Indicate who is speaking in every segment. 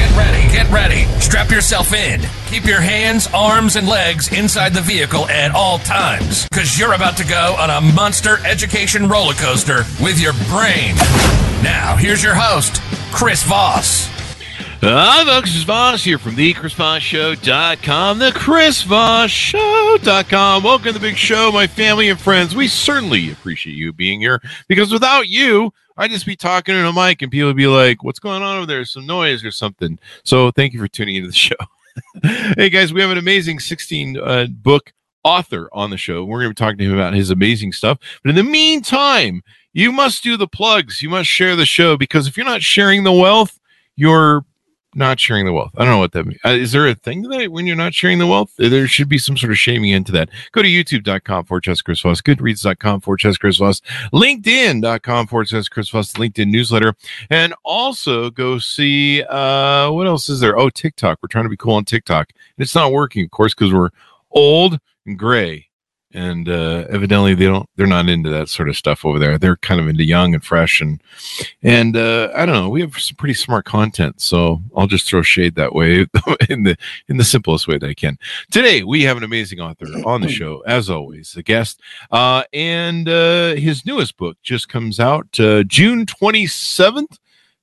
Speaker 1: Get ready, get ready. Strap yourself in. Keep your hands, arms, and legs inside the vehicle at all times, because you're about to go on a monster education roller coaster with your brain. Now, here's your host, Chris Voss.
Speaker 2: Hi, folks. Chris Voss here from the ChrisVossShow.com, the ChrisVossShow.com. Welcome to the big show, my family and friends. We certainly appreciate you being here because without you, I'd just be talking in a mic and people be like, what's going on over there? Some noise or something. So thank you for tuning into the show. hey, guys, we have an amazing 16 uh, book author on the show. We're going to be talking to him about his amazing stuff. But in the meantime, you must do the plugs. You must share the show because if you're not sharing the wealth, you're not sharing the wealth. I don't know what that means. Uh, is there a thing that when you're not sharing the wealth? There should be some sort of shaming into that. Go to youtube.com for Chess Chris Voss, goodreads.com for Chess Chris Voss, linkedin.com for Chess Chris Voss, LinkedIn newsletter, and also go see uh, what else is there? Oh, TikTok. We're trying to be cool on TikTok. And it's not working, of course, because we're old and gray and uh, evidently they don't they're not into that sort of stuff over there. They're kind of into young and fresh and and uh, i don't know we have some pretty smart content. So i'll just throw shade that way in the in the simplest way that i can. Today we have an amazing author on the show as always a guest. Uh, and uh, his newest book just comes out uh, june 27th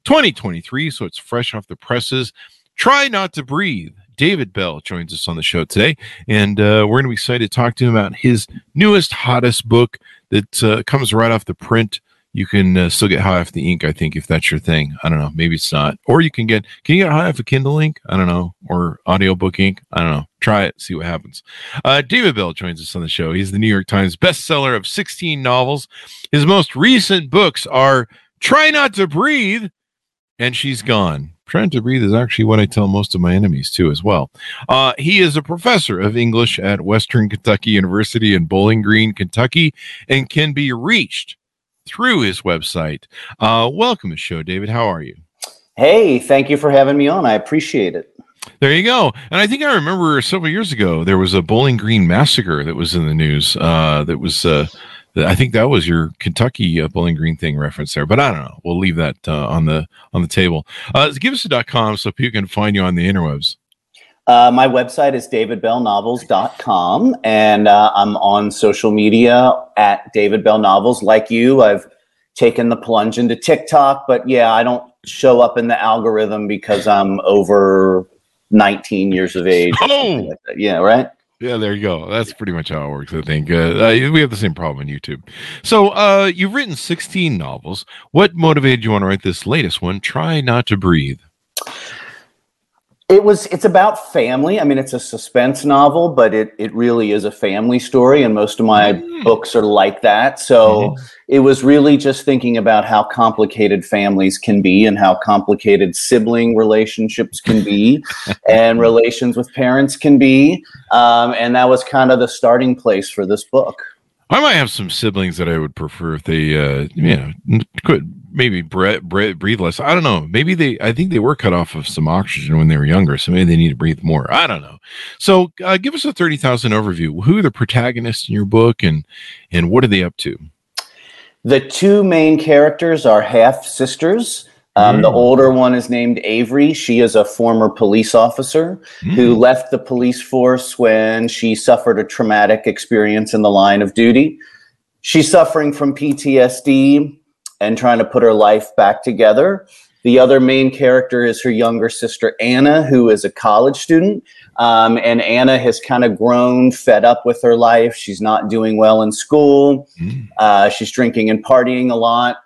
Speaker 2: 2023 so it's fresh off the presses. Try not to breathe David Bell joins us on the show today, and uh, we're going to be excited to talk to him about his newest, hottest book that uh, comes right off the print. You can uh, still get high off the ink, I think, if that's your thing. I don't know. Maybe it's not. Or you can get, can you get high off a Kindle ink? I don't know. Or audiobook ink? I don't know. Try it, see what happens. Uh, David Bell joins us on the show. He's the New York Times bestseller of 16 novels. His most recent books are Try Not to Breathe and She's Gone Trying to breathe is actually what I tell most of my enemies too, as well. Uh, he is a professor of English at Western Kentucky University in Bowling Green, Kentucky, and can be reached through his website. Uh, welcome to the show, David. How are you?
Speaker 3: Hey, thank you for having me on. I appreciate it.
Speaker 2: There you go. And I think I remember several years ago there was a Bowling Green massacre that was in the news. Uh, that was uh, I think that was your Kentucky uh, Bowling Green thing reference there, but I don't know. We'll leave that uh, on the on the table. Uh, give us a .com so people can find you on the interwebs.
Speaker 3: Uh, my website is davidbellnovels.com, and uh, I'm on social media at David Bell Novels. Like you, I've taken the plunge into TikTok, but yeah, I don't show up in the algorithm because I'm over 19 years of age.
Speaker 2: Oh,
Speaker 3: like yeah, right.
Speaker 2: Yeah, there you go. That's pretty much how it works. I think uh, uh, we have the same problem on YouTube. So uh, you've written 16 novels. What motivated you want to write this latest one? Try not to breathe.
Speaker 3: It was. It's about family. I mean, it's a suspense novel, but it it really is a family story, and most of my mm. books are like that. So mm. it was really just thinking about how complicated families can be, and how complicated sibling relationships can be, and relations with parents can be, um, and that was kind of the starting place for this book.
Speaker 2: I might have some siblings that I would prefer if they, uh, you know, could maybe breathe, breathe less. I don't know. Maybe they, I think they were cut off of some oxygen when they were younger, so maybe they need to breathe more. I don't know. So, uh, give us a thirty thousand overview. Who are the protagonists in your book, and and what are they up to?
Speaker 3: The two main characters are half sisters. Um, mm. The older one is named Avery. She is a former police officer mm. who left the police force when she suffered a traumatic experience in the line of duty. She's suffering from PTSD and trying to put her life back together. The other main character is her younger sister, Anna, who is a college student. Um, and Anna has kind of grown fed up with her life. She's not doing well in school. Mm. Uh, she's drinking and partying a lot.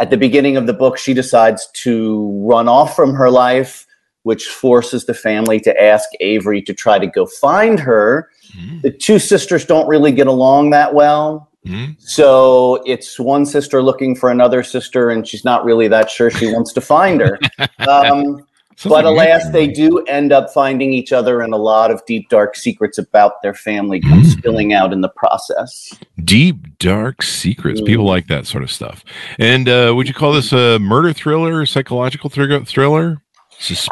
Speaker 3: At the beginning of the book, she decides to run off from her life, which forces the family to ask Avery to try to go find her. Mm. The two sisters don't really get along that well. Mm-hmm. So it's one sister looking for another sister, and she's not really that sure she wants to find her. Um, but alas, they do end up finding each other, and a lot of deep, dark secrets about their family come
Speaker 2: Mm.
Speaker 3: spilling out in the process.
Speaker 2: deep dark secrets. People
Speaker 3: Mm.
Speaker 2: like that sort of stuff. And uh, would you call this a murder thriller, psychological thriller? thriller?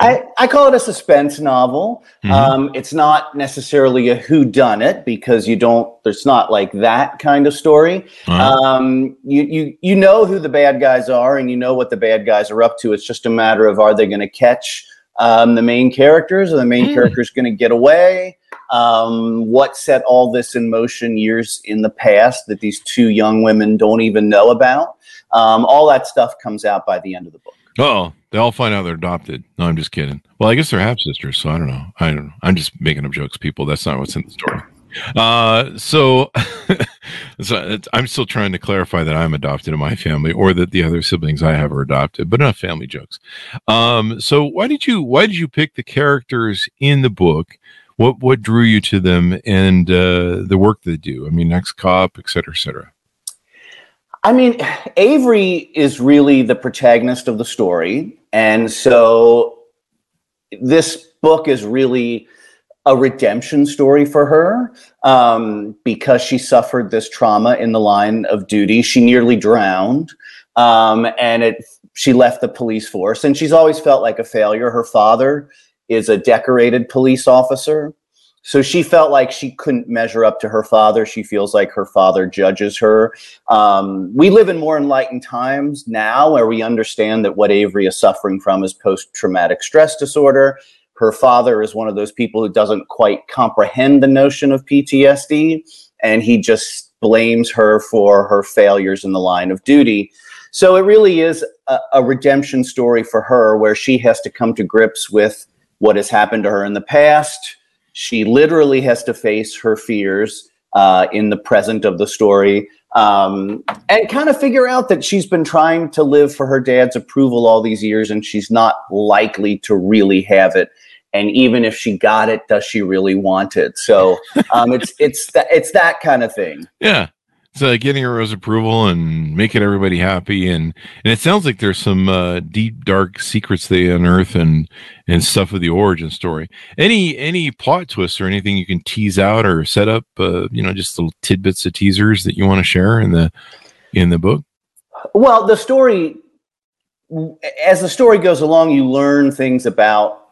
Speaker 3: I, I call it a suspense novel.
Speaker 2: Mhm.
Speaker 3: Um, it's not necessarily a who done it because you don't. There's not like that kind of story.
Speaker 2: Uh-huh.
Speaker 3: Um, you you you know who the bad guys are, and you know what the bad guys are up to. It's just a matter of are they going to catch um, the main characters, or the main
Speaker 2: Hmm.
Speaker 3: characters going to get away? Um, what set all this in motion years in the past that these two young women don't even know about? Um, all that stuff comes out by the end of the book.
Speaker 2: Oh, they all find out they're adopted. No, I'm just kidding. Well, I guess they're half sisters, so I don't know. I don't know. I'm just making up jokes, people. That's not what's in the story. Uh, so, so I'm still trying to clarify that I'm adopted in my family, or that the other siblings I have are adopted. But enough family jokes. Um, so why did you why did you pick the characters in the book? What what drew you to them and uh, the work they do? I mean, ex cop, et cetera, et cetera.
Speaker 3: I mean, Avery is really the protagonist of the story. And so this book is really a redemption story for her um, because she suffered this trauma in the line of duty. She nearly drowned. Um, and it she left the police force and she's always felt like a failure. Her father is a decorated police officer. So she felt like she couldn't measure up to her father. She feels like her father judges her. Um, we live in more enlightened times now where we understand that what Avery is suffering from is post traumatic stress disorder. Her father is one of those people who doesn't quite comprehend the notion of PTSD, and he just blames her for her failures in the line of duty. So it really is a, a redemption story for her where she has to come to grips with what has happened to her in the past. She literally has to face her fears uh, in the present of the story um, and kind of figure out that she's been trying to live for her dad's approval all these years and she's not likely to really have it. And even if she got it, does she really want it? So um, it's it's that it's that kind of thing.
Speaker 2: Yeah. So getting a Rose approval and making everybody happy and and it sounds like there's some uh, deep dark secrets they unearth and and stuff of the origin story. Any any plot twists or anything you can tease out or set up uh, you know just little tidbits of teasers that you want to share in the in the book?
Speaker 3: Well, the story, as the story goes along, you learn things about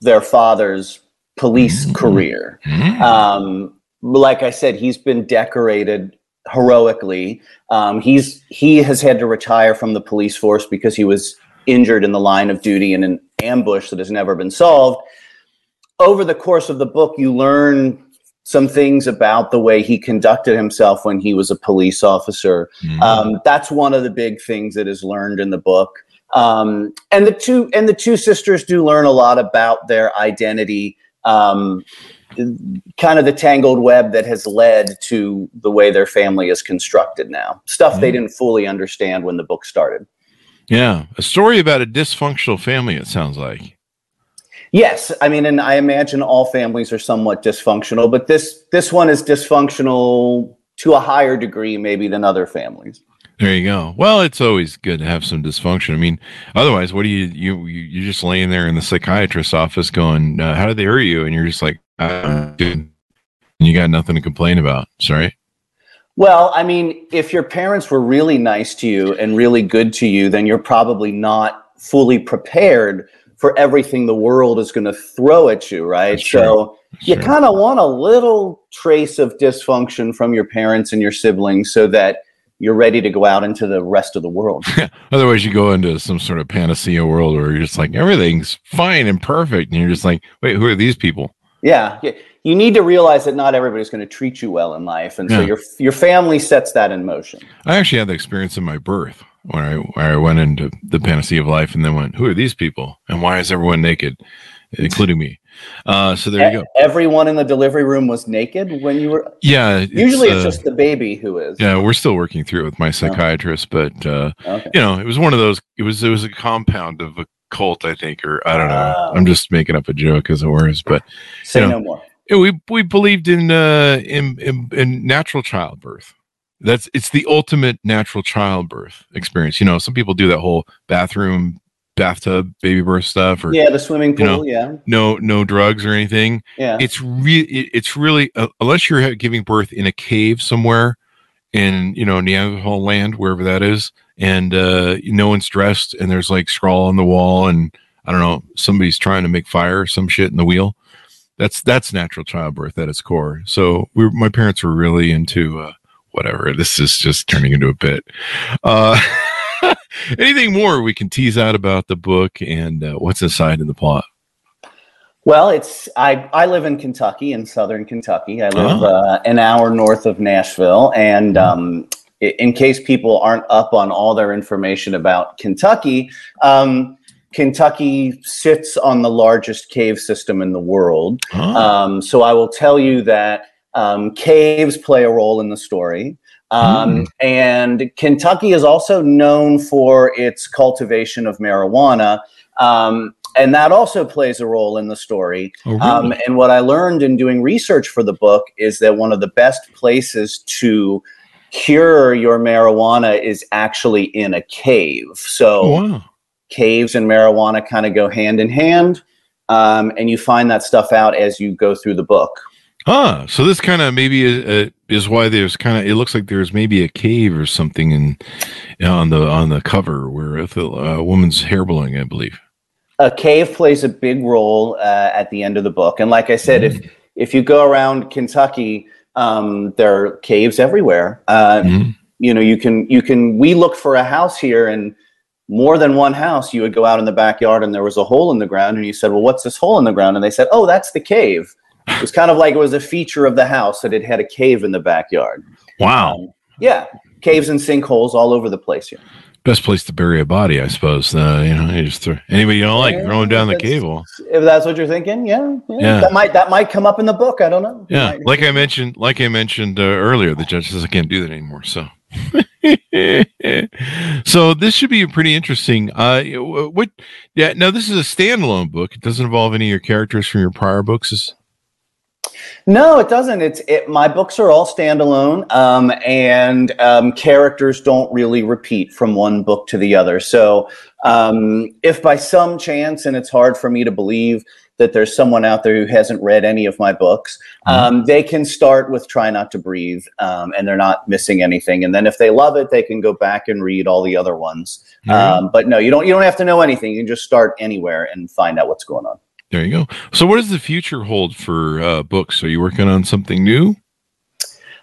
Speaker 3: their father's police
Speaker 2: Mhm.
Speaker 3: career.
Speaker 2: Mm.
Speaker 3: Um, like I said, he's been decorated heroically. Um, he's he has had to retire from the police force because he was injured in the line of duty in an ambush that has never been solved. Over the course of the book, you learn some things about the way he conducted himself when he was a police officer.
Speaker 2: Mm.
Speaker 3: Um, that's one of the big things that is learned in the book. Um, and the two and the two sisters do learn a lot about their identity, um, kind of the tangled web that has led to the way their family is constructed now. Stuff they
Speaker 2: Mm.
Speaker 3: didn't fully understand when the book started.
Speaker 2: yeah, a story about a dysfunctional family. It sounds like.
Speaker 3: Yes, I mean, and I imagine all families are somewhat dysfunctional, but this this one is dysfunctional to a higher degree, maybe than other families.
Speaker 2: There you go. Well, it's always good to have some dysfunction. I mean, otherwise, what do you you you- you're just laying there in the psychiatrist's office going, uh, "How did they hurt you?" And you're just like, uh, dude, you got nothing to complain about. Sorry.
Speaker 3: Well, I mean, if your parents were really nice to you and really good to you, then you're probably not fully prepared for everything the world is going to throw at you, right?
Speaker 2: That's.
Speaker 3: So you kind of want a little trace of dysfunction from your parents and your siblings so that you're ready to go out into the rest of the world.
Speaker 2: Otherwise, you go into some sort of panacea world where you're just like everything's fine and perfect, and you're just like, wait, who are these people?
Speaker 3: Yeah. You need to realize that not everybody's going to treat you well in life. And so your your family sets that in motion.
Speaker 2: I actually had the experience in my birth where I where I went into the panacea of life and then went, who are these people, and why is everyone naked, including me? Uh, so there you go.
Speaker 3: Everyone in the delivery room was naked when you were.
Speaker 2: Yeah.
Speaker 3: Usually, it's
Speaker 2: uh,
Speaker 3: just the baby who is.
Speaker 2: Yeah, we're still working through it with my psychiatrist, but uh,
Speaker 3: Okay.
Speaker 2: you know, it was one of those. It was it was a compound of a cult, I think, or I don't know.
Speaker 3: Oh.
Speaker 2: I'm just making up a joke as it were, but
Speaker 3: Say
Speaker 2: you know,
Speaker 3: no more.
Speaker 2: we we believed in uh in, in in natural childbirth. That's it's the ultimate natural childbirth experience. You know, some people do that whole bathroom bathtub baby birth stuff or
Speaker 3: yeah, the swimming
Speaker 2: you know,
Speaker 3: pool. yeah,
Speaker 2: no no drugs or anything.
Speaker 3: yeah.
Speaker 2: It's really it's really uh, unless you're giving birth in a cave somewhere in you know Neanderthal land wherever that is, and uh, no one's dressed and there's like scrawl on the wall and I don't know somebody's trying to make fire or some shit in the wheel. That's that's natural childbirth at its core. So we my parents were really into uh, whatever. This is just turning into a bit. Uh, anything more we can tease out about the book and uh, what's inside in the plot?
Speaker 3: Well, it's I I live in Kentucky, in southern Kentucky. I live
Speaker 2: Ah.
Speaker 3: uh, an hour north of Nashville, and um, in case people aren't up on all their information about Kentucky, um, Kentucky sits on the largest cave system in the world.
Speaker 2: Oh.
Speaker 3: Um, so I will tell you that um, caves play a role in the story. Um, And Kentucky is also known for its cultivation of marijuana. Um, and that also plays a role in the story.
Speaker 2: Oh, really?
Speaker 3: Um, and what I learned in doing research for the book is that one of the best places to cure your marijuana is actually in a cave. So
Speaker 2: Oh, wow.
Speaker 3: caves and marijuana kind of go hand in hand. Um, and you find that stuff out as you go through the book.
Speaker 2: Ah, so this kind of maybe is, uh, is why there's kind of it looks like there's maybe a cave or something in on the on the cover where a uh, woman's hair blowing, I believe.
Speaker 3: A cave plays a big role uh, at the end of the book. And like i said if if you go around kentucky um, there are caves everywhere. Uh,
Speaker 2: Mhm.
Speaker 3: you know you can you can we looked for a house here and more than one house you would go out in the backyard and there was a hole in the ground and you said well what's this hole in the ground? And they said oh that's the cave. It was kind of like it was a feature of the house that it had a cave in the backyard.
Speaker 2: Wow,
Speaker 3: Um, yeah caves and sinkholes all over the place here
Speaker 2: best place to bury a body, I suppose. Uh, you know, you just throw anybody you don't like,
Speaker 3: Yeah,
Speaker 2: throw them down the cable.
Speaker 3: if that's what you're thinking yeah, yeah,
Speaker 2: Yeah.
Speaker 3: that might that might come up in the book i don't know
Speaker 2: Yeah, like I mentioned, like I mentioned uh, earlier, the judge says I can't do that anymore. So, so this should be pretty interesting. Uh, what? Yeah, no, this is a standalone book. It doesn't involve any of your characters from your prior books.
Speaker 3: No, it doesn't. It's it, my books are all standalone, um, and um, characters don't really repeat from one book to the other. So, um, if by some chance, and it's hard for me to believe that there's someone out there who hasn't read any of my books, um, they can start with "Try Not to Breathe," um, and they're not missing anything. And then, if they love it, they can go back and read all the other ones. Um, but no, you don't. You don't have to know anything. You can just start anywhere and find out what's going on.
Speaker 2: There you go. So, what does the future hold for uh, books? Are you working on something new?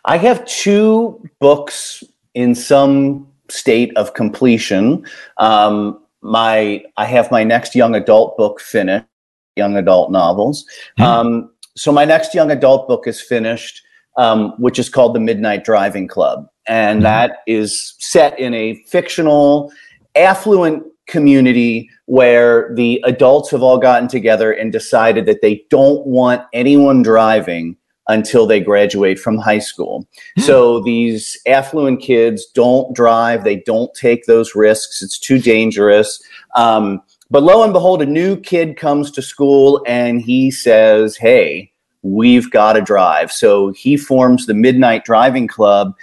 Speaker 3: I have two books in some state of completion. Um, my I have my next young adult book finished, young adult novels.
Speaker 2: Hmm.
Speaker 3: Um, so my next young adult book is finished, um, which is called The Midnight Driving Club, and
Speaker 2: Hmm.
Speaker 3: that is set in a fictional, affluent community where the adults have all gotten together and decided that they don't want anyone driving until they graduate from high school.
Speaker 2: Hmm.
Speaker 3: So these affluent kids don't drive, they don't take those risks, it's too dangerous. Um, but lo and behold, a new kid comes to school and he says, Hey, we've got to drive. So he forms the Midnight Driving Club.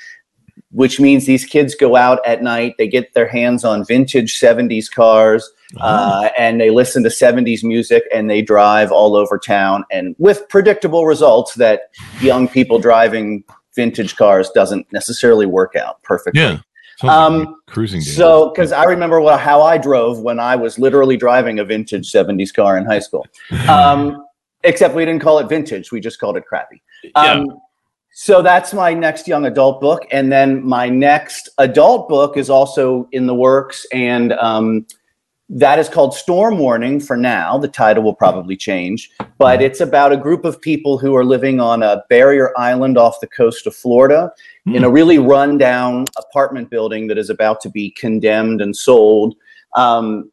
Speaker 3: Which means these kids go out at night, they get their hands on vintage 70s cars, uh, and they listen to 70s music and they drive all over town and with predictable results that young people driving vintage cars doesn't necessarily work out perfectly.
Speaker 2: yeah. Like
Speaker 3: Um,
Speaker 2: cruising. days.
Speaker 3: So, because I remember what, how I drove when I was literally driving a vintage 70s car in high school. Um, except we didn't call it vintage, we just called it crappy. Um, So that's my next young adult book. And then my next adult book is also in the works. And um, that is called Storm Warning for now. The title will probably change. But it's about a group of people who are living on a barrier island off the coast of Florida in a really rundown apartment building that is about to be condemned and sold. Um,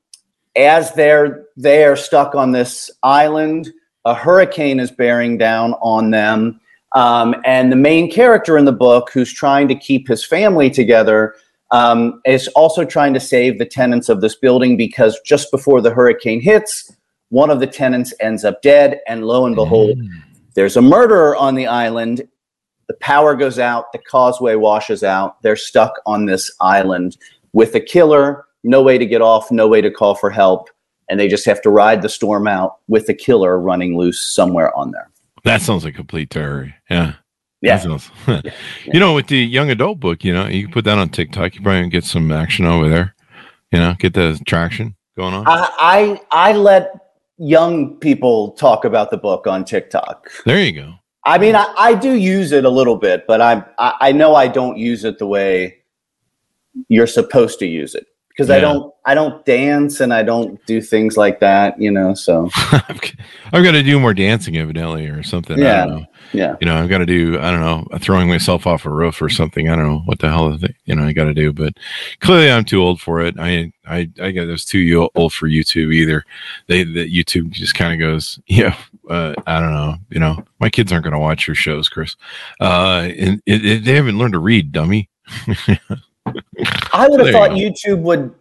Speaker 3: as they're they are stuck on this island, a hurricane is bearing down on them. Um, and the main character in the book, who's trying to keep his family together, um, is also trying to save the tenants of this building because just before the hurricane hits, one of the tenants ends up dead. And lo and behold, there's a murderer on the island. The power goes out, the causeway washes out. They're stuck on this island with a killer, no way to get off, no way to call for help, and they just have to ride the storm out with the killer running loose somewhere on there.
Speaker 2: That sounds like complete terror. Yeah.
Speaker 3: Yeah.
Speaker 2: Sounds, You know, with the young adult book, you know, you can put that on TikTok. You probably get some action over there. You know, get the traction going on.
Speaker 3: I, I I let young people talk about the book on TikTok.
Speaker 2: There you go.
Speaker 3: I mean, I, I do use it a little bit, but I'm I, I know I don't use it the way you're supposed to use it because I don't I don't dance and I don't do things like that, you know. So
Speaker 2: I've got to do more dancing, evidently, or something. I
Speaker 3: Yeah.
Speaker 2: don't know.
Speaker 3: yeah,
Speaker 2: You know, I've got to do, I don't know, throwing myself off a roof or something. I don't know what the hell, you know, I got to do, but clearly I'm too old for it. I, I, I got those too old for YouTube either. They, that YouTube just kind of goes, yeah, uh, I don't know. You know, my kids aren't going to watch your shows, Chris. Uh, and it, it, they haven't learned to read, dummy.
Speaker 3: I would have thought. YouTube would.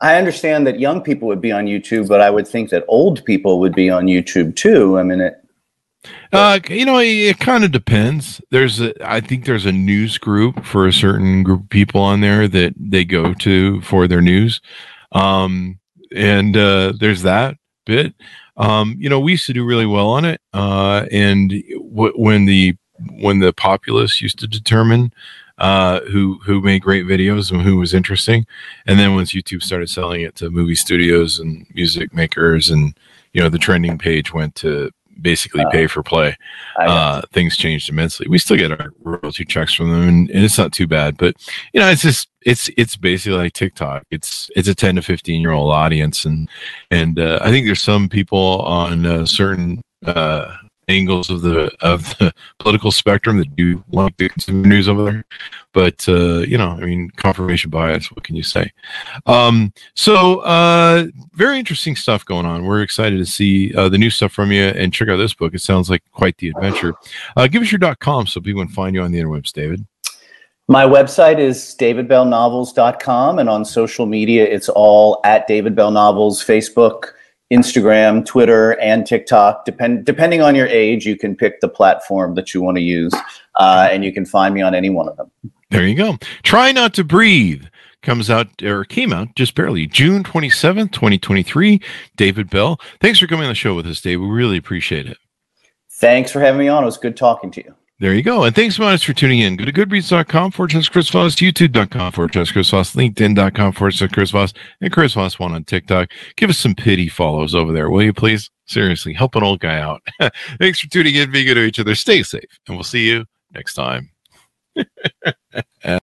Speaker 3: I understand that young people would be on YouTube, but I would think that old people would be on YouTube too. I mean, it,
Speaker 2: Uh, you know, it, it kind of depends. There's a, I think there's a news group for a certain group of people on there that they go to for their news. Um, and, uh, there's that bit. Um, you know, we used to do really well on it. Uh, and w- when the, when the populace used to determine, uh, who, who made great videos and who was interesting. And then once YouTube started selling it to movie studios and music makers and, you know, the trending page went to basically
Speaker 3: Oh.
Speaker 2: pay for play uh, things changed immensely. We still get our royalty checks from them, and, and it's not too bad. But you know, it's just it's it's basically like TikTok. It's it's a ten to fifteen year old audience, and and uh, I think there's some people on uh, certain uh, angles of the of the political spectrum that do like the consumer news over there. But uh, you know, I mean, confirmation bias. What can you say? Um, so uh, very interesting stuff going on. We're excited to see uh, the new stuff from you and check out this book. It sounds like quite the adventure. Uh, give us your dot com so people can find you on the interwebs, David.
Speaker 3: my website is davidbellnovels.com, and on social media, it's all at David Bell Novels, Facebook, Instagram, Twitter, and TikTok. Depend depending on your age, you can pick the platform that you want to use, uh, and you can find me on any one of them.
Speaker 2: There you go. Try not to breathe comes out or came out just barely June 27th, 2023. David Bell. Thanks for coming on the show with us, Dave. We really appreciate it.
Speaker 3: Thanks for having me on. It was good talking to you.
Speaker 2: There you go. And thanks so much for tuning in. Go to goodreads.com forward slash Chris Voss, youtube.com forward slash Chris Voss, linkedin.com slash Chris Voss, and Chris Voss one on TikTok. Give us some pity follows over there, will you please? Seriously, help an old guy out. thanks for tuning in. Be good to each other. Stay safe. And we'll see you next time.